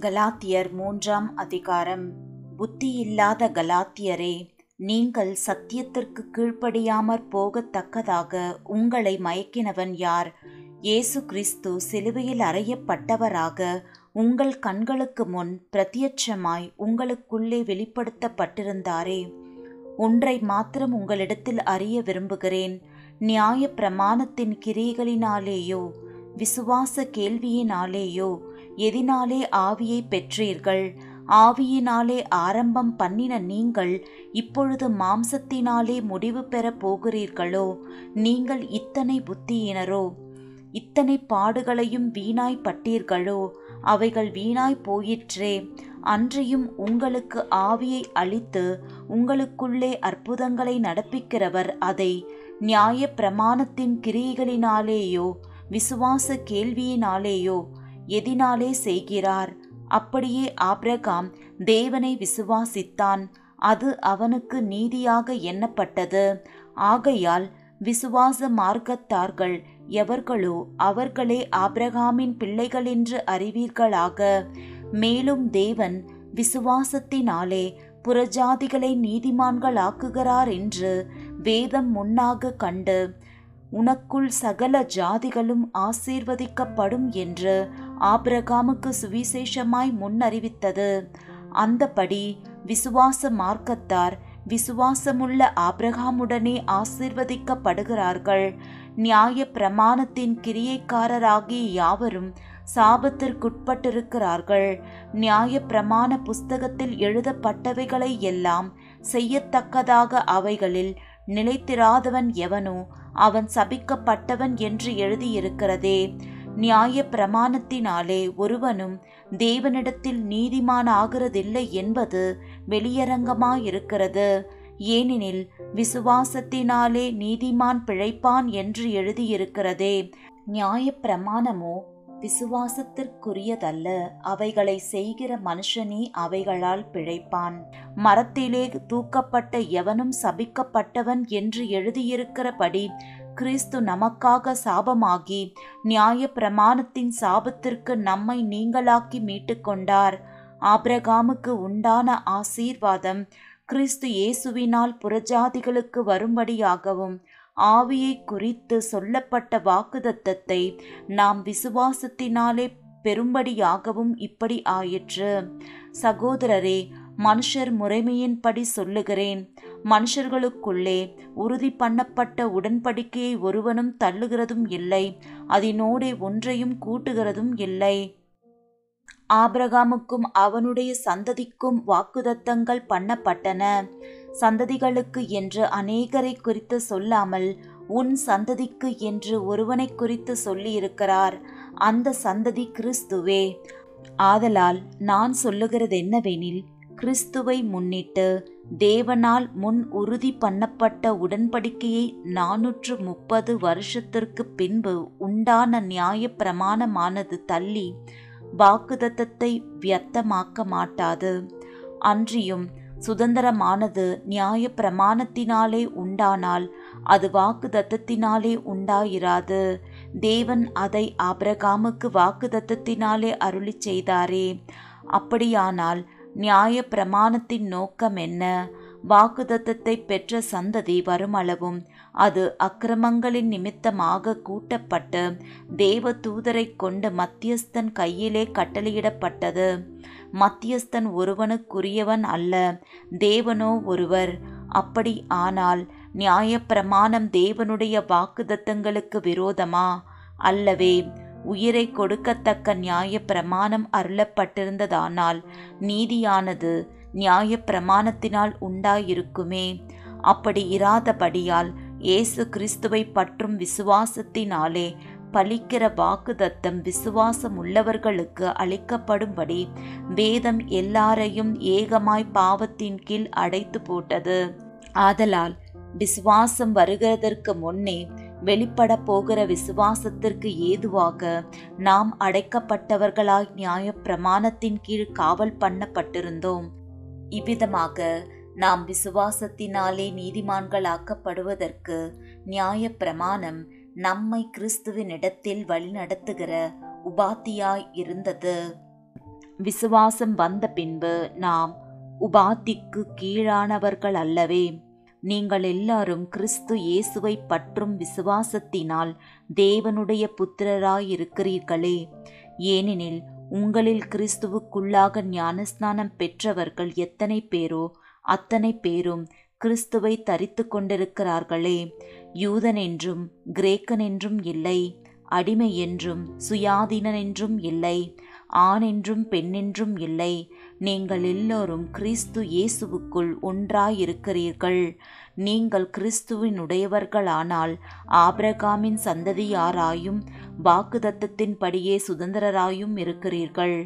கலாத்தியர் மூன்றாம் அதிகாரம். புத்தியில்லாத கலாத்தியரே நீங்கள் சத்தியத்திற்கு கீழ்ப்படியாமற் போகத்தக்கதாக உங்களை மயக்கினவன் யார்? இயேசு கிறிஸ்து சிலுவையில் அறையப்பட்டவராக உங்கள் கண்களுக்கு முன் பிரத்யட்சமாய் உங்களுக்குள்ளே வெளிப்படுத்தப்பட்டிருந்தாரே. ஒன்றை மாத்திரம் உங்களிடத்தில் அறிய விரும்புகிறேன். நியாய பிரமாணத்தின் கிரியைகளினாலேயோ விசுவாச கேள்வியினாலேயோ எதினாலே ஆவியை பெற்றீர்கள்? ஆவியினாலே ஆரம்பம் பண்ணின நீங்கள் இப்பொழுது மாம்சத்தினாலே முடிவு பெறப் போகிறீர்களோ? நீங்கள் இத்தனை புத்தியினரோ? இத்தனை பாடுகளையும் வீணாய் பட்டீர்களோ? அவைகள் வீணாய் போயிற்றே. அன்றியும் உங்களுக்கு ஆவியை அளித்து உங்களுக்குள்ளே அற்புதங்களை நடப்பிக்கிறவர் அதை நியாய பிரமாணத்தின் கிரியைகளினாலேயோ விசுவாச கேள்வியினாலேயோ எதினாலே செய்கிறார். அப்படியே ஆப்ரகாம் தேவனை விசுவாசித்தான். அது அவனுக்கு நீதியாக எண்ணப்பட்டது. ஆகையால் விசுவாச மார்க்கத்தார்கள் எவர்களோ அவர்களே ஆபிரகாமின் பிள்ளைகளென்று அறிவீர்களாக. மேலும் தேவன் விசுவாசத்தினாலே புறஜாதிகளை நீதிமான்களாக்குகிறார் என்று வேதம் முன்னாக கண்டு உனக்குள் சகல ஜாதிகளும் ஆசீர்வதிக்கப்படும் என்று ஆபிரகாமுக்கு சுவிசேஷமாய் முன்னறிவித்தது. அந்தபடி விசுவாச மார்க்கத்தார் விசுவாசமுள்ள ஆபிரகாமுடனே ஆசிர்வதிக்கப்படுகிறார்கள். நியாய பிரமாணத்தின் கிரியைக்காரராகிய யாவரும் சாபத்திற்குட்பட்டிருக்கிறார்கள். நியாய பிரமாண புஸ்தகத்தில் எழுதப்பட்டவைகளை எல்லாம் செய்யத்தக்கதாக அவைகளில் நிலைத்திராதவன் எவனோ அவன் சபிக்கப்பட்டவன் என்று எழுதியிருக்கிறதே. நியாய பிரமாணத்தினாலே ஒருவனும் தேவனிடத்தில் நீதிமானாகிறதில்லை என்பது வெளியரங்கமாயிருக்கிறது. ஏனெனில் விசுவாசத்தினாலே நீதிமான் பிழைப்பான் என்று எழுதியிருக்கிறதே. நியாய பிரமாணமோ விசுவாசத்திற்குரியதல்ல. அவைகளை செய்கிற மனுஷனே அவைகளால் பிழைப்பான். மரத்திலே தூக்கப்பட்ட எவனும் சபிக்கப்பட்டவன் என்று எழுதியிருக்கிறபடி கிறிஸ்து நமக்காக சாபமாகி நியாய பிரமாணத்தின் சாபத்திற்கு நம்மை நீங்களாக்கி மீட்டுக்கொண்டார். ஆபிரகாமுக்கு உண்டான ஆசீர்வாதம் கிறிஸ்து இயேசுவினால் புறஜாதிகளுக்கு வரும்படியாகவும் ஆவியை குறித்து சொல்லப்பட்ட வாக்குதத்தத்தை நாம் விசுவாசத்தினாலே பெரும்படியாகவும் இப்படி ஆயிற்று. சகோதரரே மனுஷர் முறைமையின்படி சொல்லுகிறேன். மனுஷர்களுக்குள்ளே உறுதி பண்ணப்பட்ட உடன்படிக்கையை ஒருவனும் தள்ளுகிறதும் இல்லை. அதனோடே ஒன்றையும் கூட்டுகிறதும் இல்லை. ஆபிரகாமுக்கும் அவனுடைய சந்ததிக்கும் வாக்குதத்தங்கள் பண்ணப்பட்டன. சந்ததிகளுக்கு என்று அநேகரை குறித்து சொல்லாமல் உன் சந்ததிக்கு என்று ஒருவனை குறித்து சொல்லியிருக்கிறார். அந்த சந்ததி கிறிஸ்துவே. ஆதலால் நான் சொல்லுகிறது என்னவெனில் கிறிஸ்துவை முன்னிட்டு தேவனால் முன் உறுதி பண்ணப்பட்ட உடன்படிக்கையை நானூற்று முப்பது வருஷத்திற்கு பின்பு உண்டான நியாய பிரமாணமானது தள்ளி வாக்குதத்தத்தை வியர்த்தமாக்க மாட்டாது. அன்றியும் சுதந்திரமானது நியாய பிரமாணத்தினாலே உண்டானால் அது வாக்குதத்தத்தினாலே உண்டாயிராது. தேவன் அதை ஆபிரகாமுக்கு வாக்குதத்தத்தினாலே அருளி செய்தாரே. அப்படியானால் நியாய பிரமாணத்தின் நோக்கம் என்ன? வாக்குதத்தத்தை பெற்ற சந்ததி வருமளவும் அது அக்கிரமங்களின் நிமித்தமாக கூட்டப்பட்டு தேவ தூதரை கொண்டு மத்தியஸ்தன் கையிலே கட்டளையிடப்பட்டது. மத்தியஸ்தன் ஒருவனுக்குரியவன் அல்ல தேவனோ ஒருவர். அப்படி ஆனால் நியாய பிரமாணம் தேவனுடைய வாக்குதத்தங்களுக்கு விரோதமா? அல்லவே உயிரை கொடுக்கத்தக்க நியாய பிரமாணம் அருளப்பட்டிருந்ததானால் நீதியானது நியாய பிரமாணத்தினால் உண்டாயிருக்குமே. அப்படி இராதபடியால் இயேசு கிறிஸ்துவை பற்றும் விசுவாசத்தினாலே பலிக்கிற வாக்குதத்தம் விசுவாசம் உள்ளவர்களுக்கு அளிக்கப்படும்படி வேதம் எல்லாரையும் ஏகமாய் பாவத்தின் கீழ் அடைத்து போட்டது ஆதலால் விசுவாசம் வருகிறதற்கு முன்னே வெளிப்பட போகிற விசுவாசத்திற்கு ஏதுவாக நாம் அடைக்கப்பட்டவர்களாய் நியாய பிரமாணத்தின் கீழ் காவல் பண்ணப்பட்டிருந்தோம். இவ்விதமாக நாம் விசுவாசத்தினாலே நீதிமான்களாக்கப்படுவதற்கு நியாய பிரமாணம் நம்மை கிறிஸ்துவினிடத்தில் வழிநடத்துகிற உபாத்தியாய் இருந்தது. விசுவாசம் வந்த பின்பு நாம் உபாத்திக்கு கீழானவர்கள் அல்லவே நீங்கள் எல்லாரும் கிறிஸ்து இயேசுவை பற்றும் விசுவாசத்தினால் தேவனுடைய புத்திரராயிருக்கிறீர்களே. ஏனெனில் உங்களில் கிறிஸ்துவுக்குள்ளாக ஞானஸ்நானம் பெற்றவர்கள் எத்தனை பேரோ அத்தனை பேரும் கிறிஸ்துவை தரித்து கொண்டிருக்கிறார்களே. யூதன் என்றும் கிரேக்கன் என்றும் இல்லை அடிமை என்றும் சுயாதீனன் என்றும் இல்லை ஆண் என்றும் பெண்ணென்றும் இல்லை நீங்கள் எல்லோரும் கிறிஸ்து இயேசுவுக்குள் ஒன்றாயிருக்கிறீர்கள். நீங்கள் கிறிஸ்துவினுடையவர்களானால் ஆபிரகாமின் சந்ததியாராயும் வாக்குதத்தத்தின்படியே சுதந்திரராயும் இருக்கிறீர்கள்.